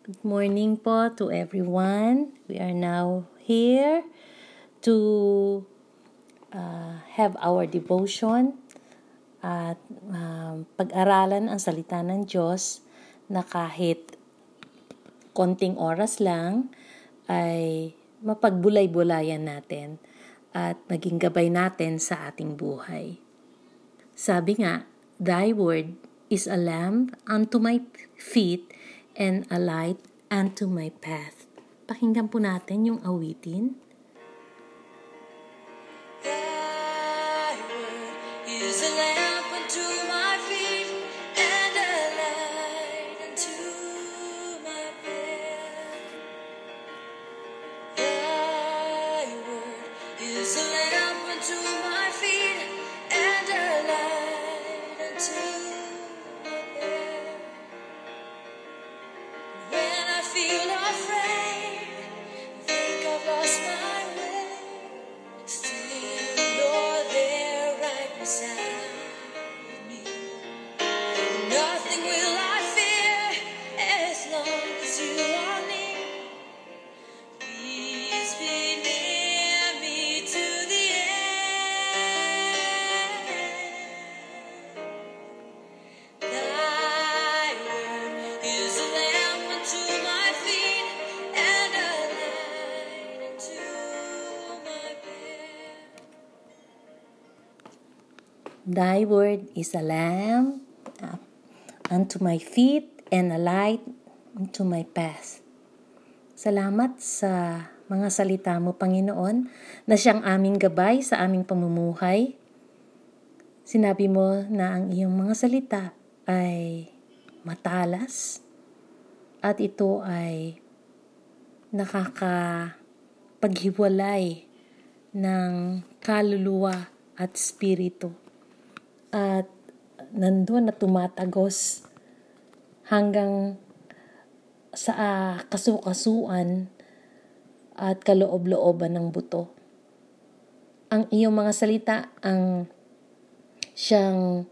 Good morning po to everyone. We are now here to uh, have our devotion at um, pag-aralan ang salita ng Diyos na kahit konting oras lang ay mapagbulay-bulayan natin at maging gabay natin sa ating buhay. Sabi nga, Thy word is a lamp unto my feet and a light unto my path. Pakinggan po natin yung awitin. Thy word is a lamp uh, unto my feet and a light unto my path. Salamat sa mga salita mo, Panginoon, na siyang aming gabay sa aming pamumuhay. Sinabi mo na ang iyong mga salita ay matalas at ito ay nakakapaghiwalay ng kaluluwa at spirito at nandun na tumatagos hanggang sa ah, kasukasuan at kaloob-looban ng buto. Ang iyong mga salita ang siyang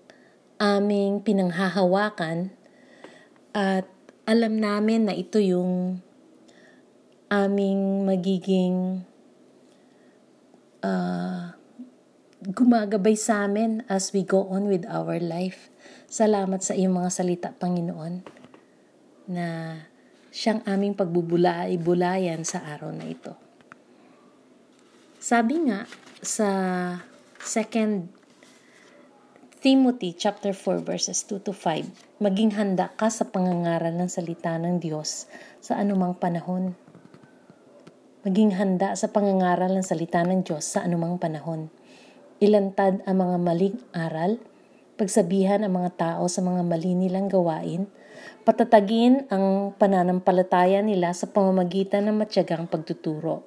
aming pinanghahawakan at alam namin na ito yung aming magiging ah, gumagabay sa amin as we go on with our life. Salamat sa iyong mga salita, Panginoon, na siyang aming pagbubulay-bulayan sa araw na ito. Sabi nga sa 2 Timothy chapter 4 verses 2 to 5, maging handa ka sa pangangaral ng salita ng Diyos sa anumang panahon. Maging handa sa pangangaral ng salita ng Diyos sa anumang panahon. Ilantad ang mga maling aral, pagsabihan ang mga tao sa mga mali nilang gawain, patatagin ang pananampalataya nila sa pamamagitan ng matyagang pagtuturo.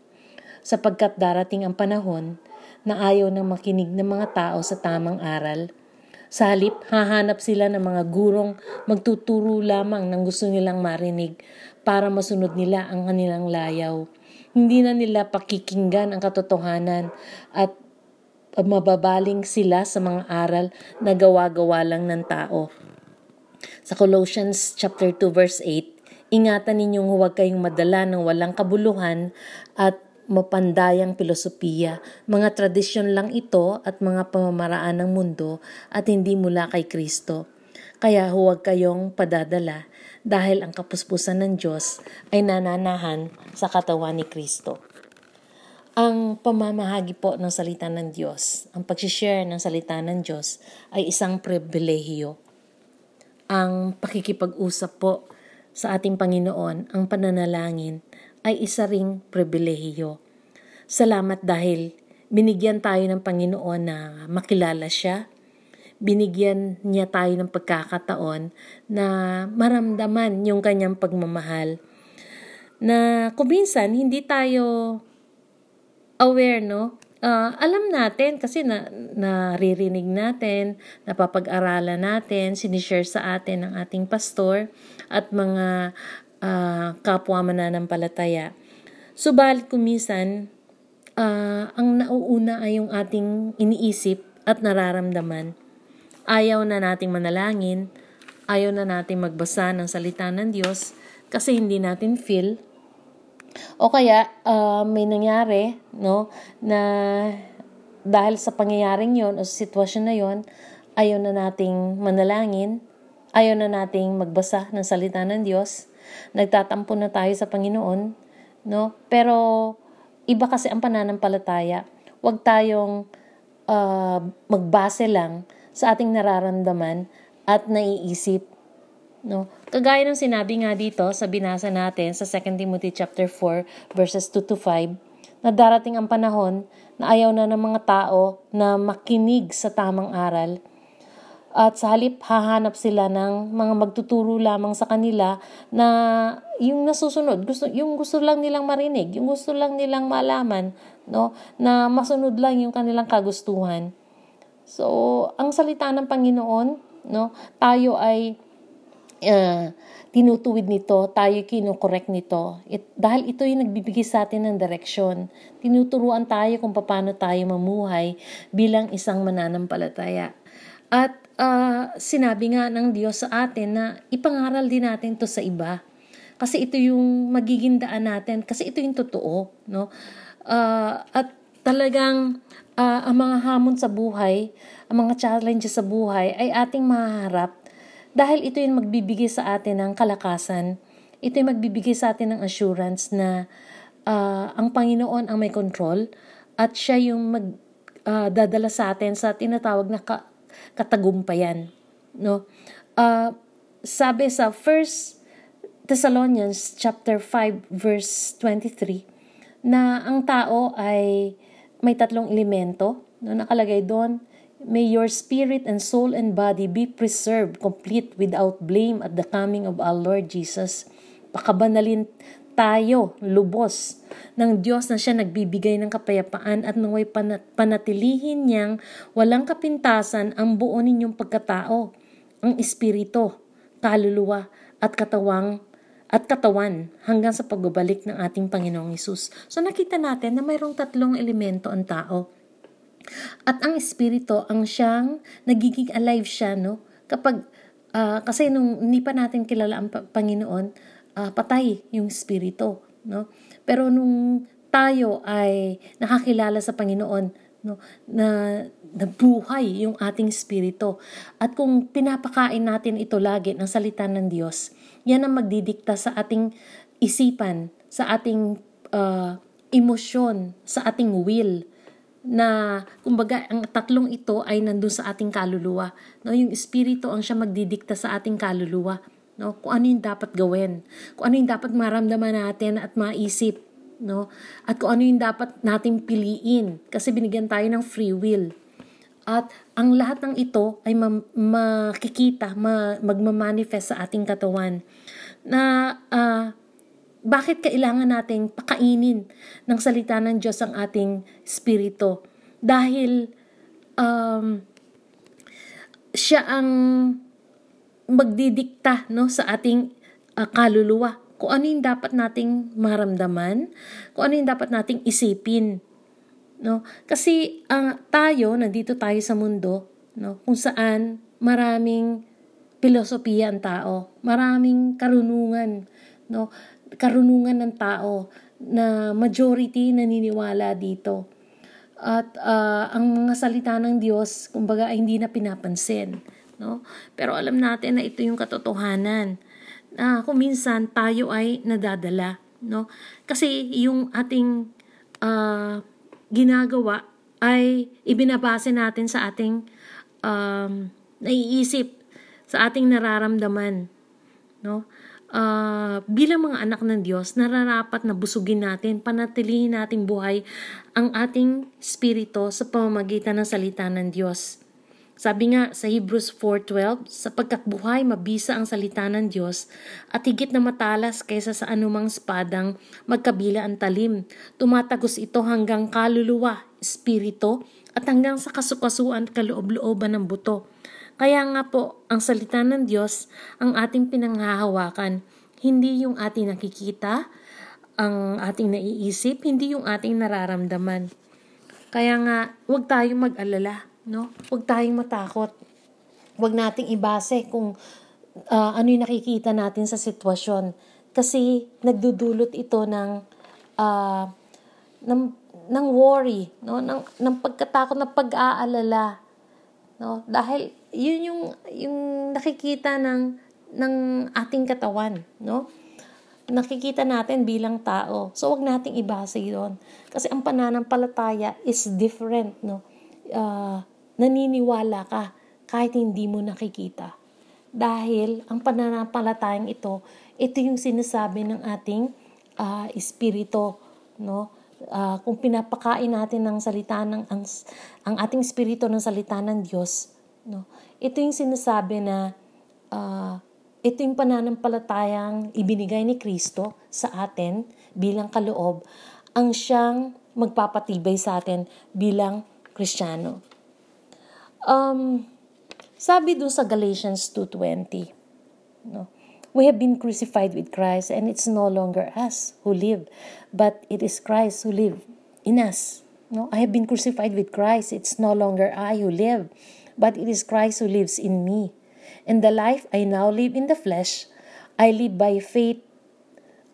Sapagkat darating ang panahon na ayaw ng makinig ng mga tao sa tamang aral, sa halip, hahanap sila ng mga gurong magtuturo lamang ng gusto nilang marinig para masunod nila ang kanilang layaw. Hindi na nila pakikinggan ang katotohanan at mababaling sila sa mga aral na gawa-gawa lang ng tao. Sa Colossians chapter 2 verse 8, ingatan ninyong huwag kayong madala ng walang kabuluhan at mapandayang filosofiya. Mga tradisyon lang ito at mga pamamaraan ng mundo at hindi mula kay Kristo. Kaya huwag kayong padadala dahil ang kapuspusan ng Diyos ay nananahan sa katawan ni Kristo. Ang pamamahagi po ng salita ng Diyos, ang pag-share ng salita ng Diyos ay isang pribilehiyo. Ang pakikipag-usap po sa ating Panginoon, ang pananalangin, ay isa ring pribilehiyo. Salamat dahil binigyan tayo ng Panginoon na makilala siya. Binigyan niya tayo ng pagkakataon na maramdaman yung kanyang pagmamahal. Na kuminsan hindi tayo aware, no? Ah, alam natin kasi na, naririnig natin, napapag-aralan natin, sinishare sa atin ng ating pastor at mga ah, kapwa mananampalataya. Subalit kumisan, ah, ang nauuna ay yung ating iniisip at nararamdaman. Ayaw na nating manalangin, ayaw na nating magbasa ng salita ng Diyos kasi hindi natin feel o kaya uh, may nangyari no na dahil sa pangyayaring yon o sa sitwasyon na yon ayaw na nating manalangin ayaw na nating magbasa ng salita ng Diyos nagtatampo na tayo sa Panginoon no? Pero iba kasi ang pananampalataya. Huwag tayong uh, magbase lang sa ating nararamdaman at naiisip No? Kagaya ng sinabi nga dito sa binasa natin sa 2 Timothy chapter 4 verses 2 to 5 na darating ang panahon na ayaw na ng mga tao na makinig sa tamang aral. At sa halip hahanap sila ng mga magtuturo lamang sa kanila na yung nasusunod gusto yung gusto lang nilang marinig yung gusto lang nilang malaman no? Na masunod lang yung kanilang kagustuhan. So ang salita ng Panginoon no? Tayo ay uh, tinutuwid nito, tayo kinokorek nito. It, dahil ito yung nagbibigay sa atin ng direksyon. Tinuturuan tayo kung paano tayo mamuhay bilang isang mananampalataya. At uh, sinabi nga ng Diyos sa atin na ipangaral din natin to sa iba. Kasi ito yung magiging daan natin. Kasi ito yung totoo. No? Uh, at talagang uh, ang mga hamon sa buhay, ang mga challenges sa buhay ay ating maharap dahil ito yung magbibigay sa atin ng kalakasan. Ito yung magbibigay sa atin ng assurance na uh, ang Panginoon ang may control at siya yung mag uh, dadala sa atin sa tinatawag na ka, katagumpayan. No? Uh, sabi sa 1 Thessalonians chapter 5 verse 23 na ang tao ay may tatlong elemento no nakalagay doon May your spirit and soul and body be preserved complete without blame at the coming of our Lord Jesus. Pakabanalin tayo, lubos, ng Diyos na siya nagbibigay ng kapayapaan at naway panatilihin niyang walang kapintasan ang buo ninyong pagkatao, ang espiritu, kaluluwa, at katawang at katawan hanggang sa pagbabalik ng ating Panginoong Isus. So nakita natin na mayroong tatlong elemento ang tao at ang espiritu, ang siyang nagiging alive siya, no? Kapag, uh, kasi nung hindi pa natin kilala ang Panginoon, uh, patay yung espiritu, no? Pero nung tayo ay nakakilala sa Panginoon, no, na nabuhay yung ating espiritu. At kung pinapakain natin ito lagi ng salita ng Diyos, yan ang magdidikta sa ating isipan, sa ating uh, emosyon, sa ating will, na kumbaga ang tatlong ito ay nandun sa ating kaluluwa. No, yung espiritu ang siya magdidikta sa ating kaluluwa. No, kung ano yung dapat gawin, kung ano yung dapat maramdaman natin at maisip, no? At kung ano yung dapat nating piliin kasi binigyan tayo ng free will. At ang lahat ng ito ay ma- makikita, ma- magmamanifest sa ating katawan na uh, bakit kailangan nating pakainin ng salita ng Diyos ang ating spirito? Dahil um, siya ang magdidikta no, sa ating uh, kaluluwa. Kung ano yung dapat nating maramdaman, kung ano yung dapat nating isipin. No? Kasi uh, tayo, nandito tayo sa mundo, no? kung saan maraming filosofiya ang tao, maraming karunungan, no? Karunungan ng tao na majority naniniwala dito. At uh, ang mga salita ng Diyos, kumbaga, ay hindi na pinapansin. No? Pero alam natin na ito yung katotohanan. Na uh, kung minsan tayo ay nadadala. No? Kasi yung ating uh, ginagawa ay ibinabase natin sa ating um, naiisip, sa ating nararamdaman. No? Uh, bilang mga anak ng Diyos, nararapat na busugin natin, panatilihin nating buhay ang ating spirito sa pamamagitan ng salita ng Diyos. Sabi nga sa Hebrews 4.12, sapagkat buhay mabisa ang salita ng Diyos at higit na matalas kaysa sa anumang spadang magkabila ang talim. Tumatagos ito hanggang kaluluwa, spirito, at hanggang sa kasukasuan at kaloob-looban ng buto kaya nga po, ang salita ng Diyos ang ating pinanghahawakan, hindi yung ating nakikita, ang ating naiisip, hindi yung ating nararamdaman. Kaya nga, huwag tayong mag-alala, no? Huwag tayong matakot. Huwag nating ibase kung uh, ano yung nakikita natin sa sitwasyon. Kasi nagdudulot ito ng uh, ng, ng worry, no? ng, ng pagkatakot, ng pag-aalala. No? Dahil yun yung, yung nakikita ng, ng ating katawan. No? nakikita natin bilang tao. So, wag nating ibase yon Kasi ang pananampalataya is different, no? Uh, naniniwala ka kahit hindi mo nakikita. Dahil ang pananampalatayang ito, ito yung sinasabi ng ating uh, espiritu, no? Uh, kung pinapakain natin ng salita ng ang, ang ating espiritu ng salita ng Diyos, no? Ito yung sinasabi na uh, ito yung pananampalatayang ibinigay ni Kristo sa atin bilang kaloob, ang siyang magpapatibay sa atin bilang Kristiyano. Um, sabi doon sa Galatians 2.20, no, We have been crucified with Christ and it's no longer us who live, but it is Christ who live in us. No, I have been crucified with Christ. It's no longer I who live, but it is Christ who lives in me. And the life I now live in the flesh, I live by faith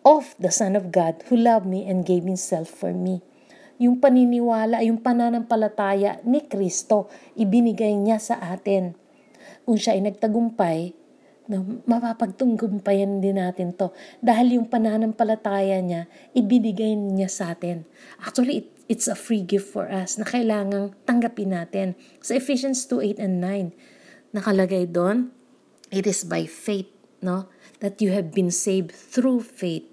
of the Son of God who loved me and gave Himself for me. Yung paniniwala, yung pananampalataya ni Kristo, ibinigay niya sa atin. Kung siya ay nagtagumpay, no, mapapagtunggumpayan din natin to. Dahil yung pananampalataya niya, ibinigay niya sa atin. Actually, it, it's a free gift for us na kailangang tanggapin natin. Sa Ephesians 2, 8 and 9, nakalagay doon, It is by faith, no, that you have been saved through faith.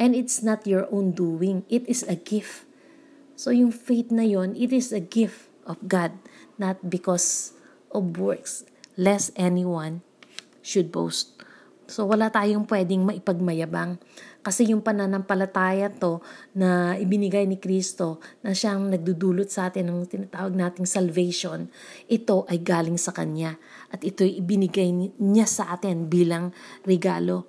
And it's not your own doing. It is a gift. So yung faith na yon, it is a gift of God, not because of works, lest anyone should boast. So wala tayong pwedeng maipagmayabang kasi yung pananampalataya to na ibinigay ni Kristo na siyang nagdudulot sa atin ng tinatawag nating salvation, ito ay galing sa Kanya at ito ay ibinigay niya sa atin bilang regalo.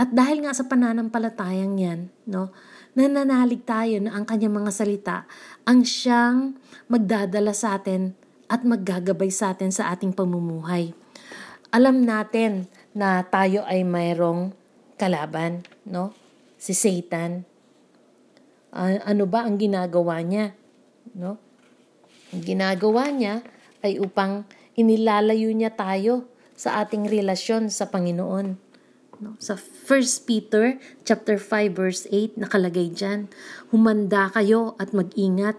At dahil nga sa pananampalatayang yan, no, nananalig tayo na ang kanyang mga salita ang siyang magdadala sa atin at maggagabay sa atin sa ating pamumuhay. Alam natin na tayo ay mayroong kalaban, no? Si Satan. Uh, ano ba ang ginagawa niya? No? Ang ginagawa niya ay upang inilalayo niya tayo sa ating relasyon sa Panginoon. No? Sa 1 Peter chapter 5 verse 8 nakalagay diyan, humanda kayo at mag-ingat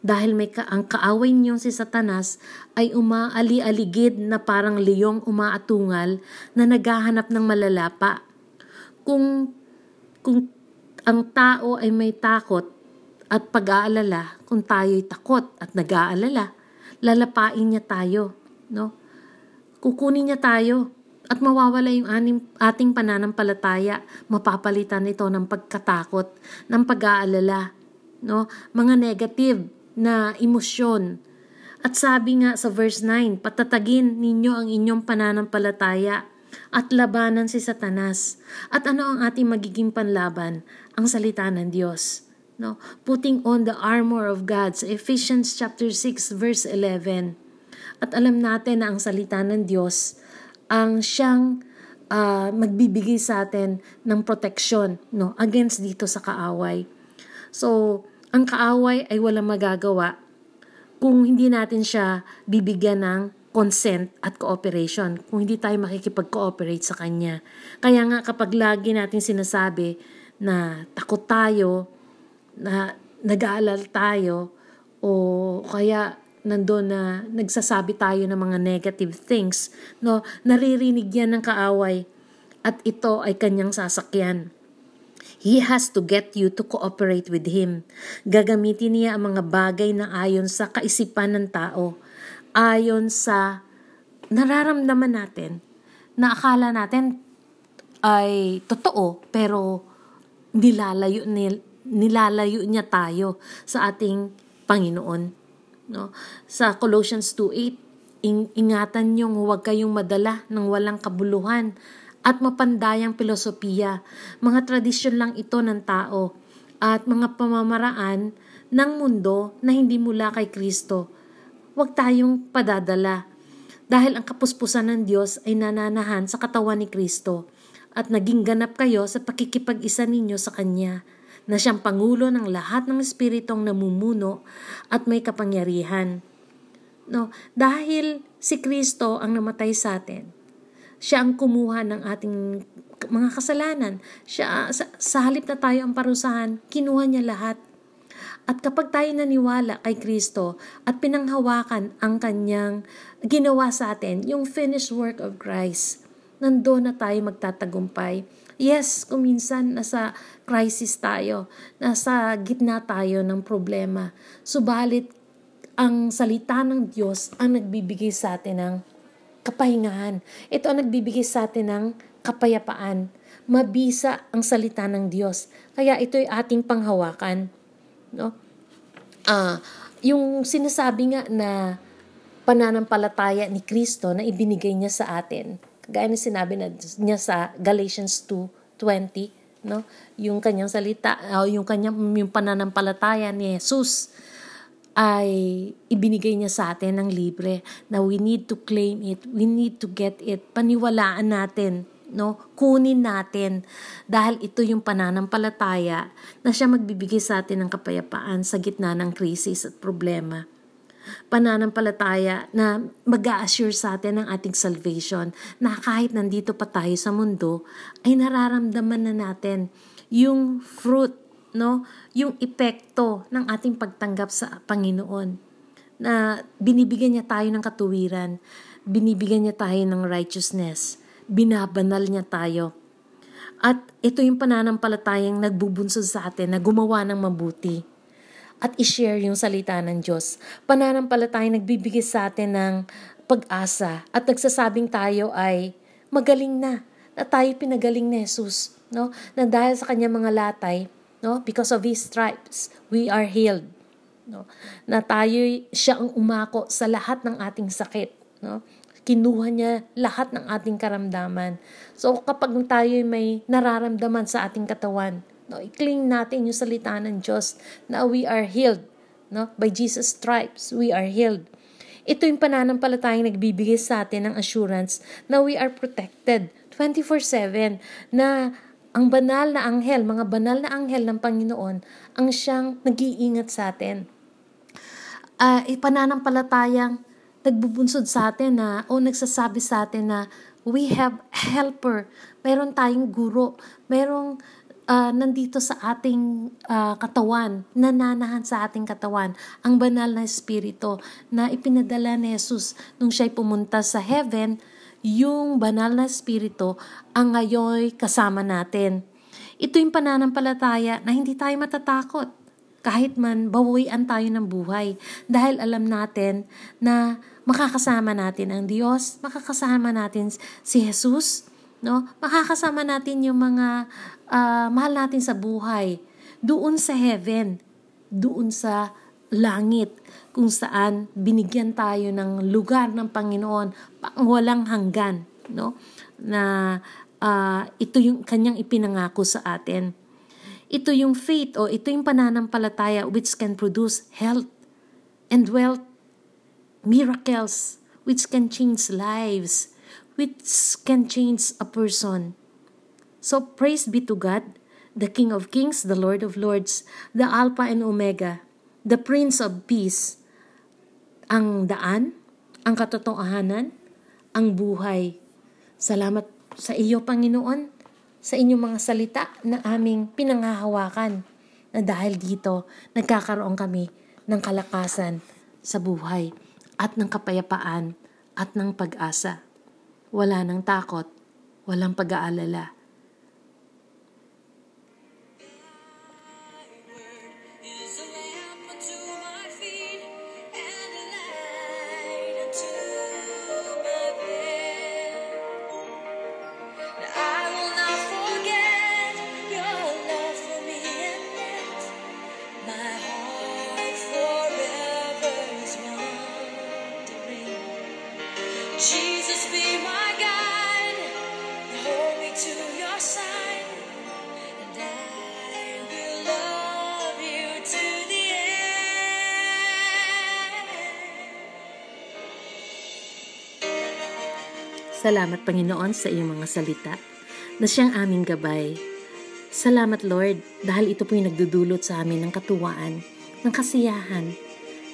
dahil may ka ang kaaway niyong si Satanas ay umaali-aligid na parang liyong umaatungal na naghahanap ng malalapa. Kung, kung ang tao ay may takot at pag-aalala, kung tayo'y takot at nag-aalala, lalapain niya tayo. No? Kukunin niya tayo at mawawala yung aning, ating pananampalataya. Mapapalitan ito ng pagkatakot, ng pag-aalala. No? Mga negative na emosyon. At sabi nga sa verse 9, patatagin ninyo ang inyong pananampalataya at labanan si Satanas. At ano ang ating magiging panlaban? Ang salita ng Diyos. No? Putting on the armor of God sa Ephesians chapter 6 verse 11. At alam natin na ang salita ng Diyos ang siyang uh, magbibigay sa atin ng protection no against dito sa kaaway. So, ang kaaway ay walang magagawa kung hindi natin siya bibigyan ng consent at cooperation, kung hindi tayo makikipag-cooperate sa kanya. Kaya nga kapag lagi natin sinasabi na takot tayo, na nag-aalala tayo, o kaya nandoon na nagsasabi tayo ng mga negative things, no, naririnig yan ng kaaway at ito ay kanyang sasakyan. He has to get you to cooperate with Him. Gagamitin niya ang mga bagay na ayon sa kaisipan ng tao, ayon sa nararamdaman natin, na akala natin ay totoo, pero nilalayo, nil, nilalayo niya tayo sa ating Panginoon. No? Sa Colossians 2.8, ingatan niyong huwag kayong madala ng walang kabuluhan at mapandayang filosofiya. Mga tradisyon lang ito ng tao at mga pamamaraan ng mundo na hindi mula kay Kristo. Huwag tayong padadala dahil ang kapuspusan ng Diyos ay nananahan sa katawan ni Kristo at naging ganap kayo sa pakikipag-isa ninyo sa Kanya, na siyang Pangulo ng lahat ng Espiritong namumuno at may kapangyarihan. No, dahil si Kristo ang namatay sa atin, siya ang kumuha ng ating mga kasalanan. Siya, sa, sa halip na tayo ang parusahan, kinuha niya lahat. At kapag tayo naniwala kay Kristo at pinanghawakan ang kanyang ginawa sa atin, yung finished work of Christ, nandoon na tayo magtatagumpay. Yes, kung minsan nasa crisis tayo, nasa gitna tayo ng problema. Subalit, ang salita ng Diyos ang nagbibigay sa atin ng kapahingahan. Ito ang nagbibigay sa atin ng kapayapaan. Mabisa ang salita ng Diyos. Kaya ito ay ating panghawakan. No? Ah, yung sinasabi nga na pananampalataya ni Kristo na ibinigay niya sa atin Gaya na sinabi na niya sa Galatians 2:20, no? Yung kanyang salita, o uh, yung kanyang yung pananampalataya ni Jesus ay ibinigay niya sa atin ng libre na we need to claim it, we need to get it, paniwalaan natin, no? Kunin natin. Dahil ito yung pananampalataya na siya magbibigay sa atin ng kapayapaan sa gitna ng krisis at problema. Pananampalataya na mag assure sa atin ng ating salvation na kahit nandito pa tayo sa mundo, ay nararamdaman na natin yung fruit, no? yung epekto ng ating pagtanggap sa Panginoon na binibigyan niya tayo ng katuwiran, binibigyan niya tayo ng righteousness, binabanal niya tayo. At ito yung pananampalatayang nagbubunsod sa atin na gumawa ng mabuti at i-share yung salita ng Diyos. Pananampalataya nagbibigay sa atin ng pag-asa at nagsasabing tayo ay magaling na, na tayo pinagaling ni Jesus, no? Na dahil sa kanya mga latay, no? Because of his stripes, we are healed. No? Na tayo siya ang umako sa lahat ng ating sakit, no? Kinuha niya lahat ng ating karamdaman. So kapag tayo may nararamdaman sa ating katawan, No, i-cling natin yung salita ng Diyos na we are healed. No? By Jesus' stripes, we are healed. Ito yung pananampalatayang nagbibigay sa atin ng assurance na we are protected 24-7 na ang banal na anghel, mga banal na anghel ng Panginoon, ang siyang nag-iingat sa atin. Uh, pananampalatayang nagbubunsod sa atin na o nagsasabi sa atin na we have helper. Meron tayong guro. Merong uh, nandito sa ating uh, katawan, nananahan sa ating katawan, ang banal na espiritu na ipinadala ni Jesus nung siya'y pumunta sa heaven, yung banal na espiritu ang ngayon kasama natin. Ito yung pananampalataya na hindi tayo matatakot kahit man bawian tayo ng buhay dahil alam natin na makakasama natin ang Diyos, makakasama natin si Jesus, no? Makakasama natin yung mga uh, mahal natin sa buhay doon sa heaven, doon sa langit kung saan binigyan tayo ng lugar ng Panginoon pang walang hanggan, no? Na uh, ito yung kanyang ipinangako sa atin. Ito yung faith o ito yung pananampalataya which can produce health and wealth, miracles which can change lives, which can change a person. So praise be to God, the King of Kings, the Lord of Lords, the Alpha and Omega, the Prince of Peace, ang daan, ang katotohanan, ang buhay. Salamat sa iyo, Panginoon, sa inyong mga salita na aming pinanghahawakan na dahil dito nagkakaroon kami ng kalakasan sa buhay at ng kapayapaan at ng pag-asa. Wala nang takot, walang pag-aalala. Salamat Panginoon sa iyong mga salita na siyang aming gabay. Salamat Lord dahil ito po'y nagdudulot sa amin ng katuwaan, ng kasiyahan,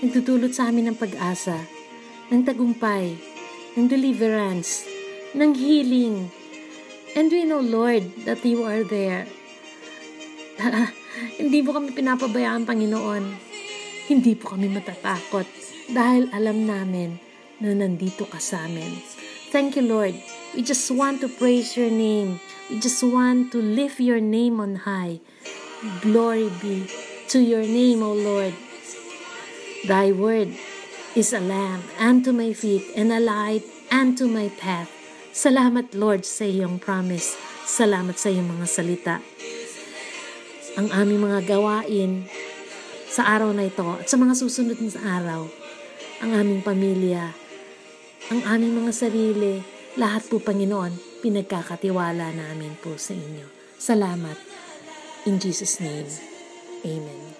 nagdudulot sa amin ng pag-asa, ng tagumpay, ng deliverance, ng healing. And we know Lord that you are there. Hindi mo kami pinapabayaan, Panginoon. Hindi po kami matatakot dahil alam namin na nandito ka sa amin. Thank you, Lord. We just want to praise your name. We just want to lift your name on high. Glory be to your name, O Lord. Thy word is a lamp unto my feet and a light unto my path. Salamat, Lord, sa iyong promise. Salamat sa iyong mga salita. Ang aming mga gawain sa araw na ito at sa mga susunod na araw, ang aming pamilya, ang aming mga sarili, lahat po, Panginoon, pinagkakatiwala namin po sa inyo. Salamat. In Jesus' name, Amen.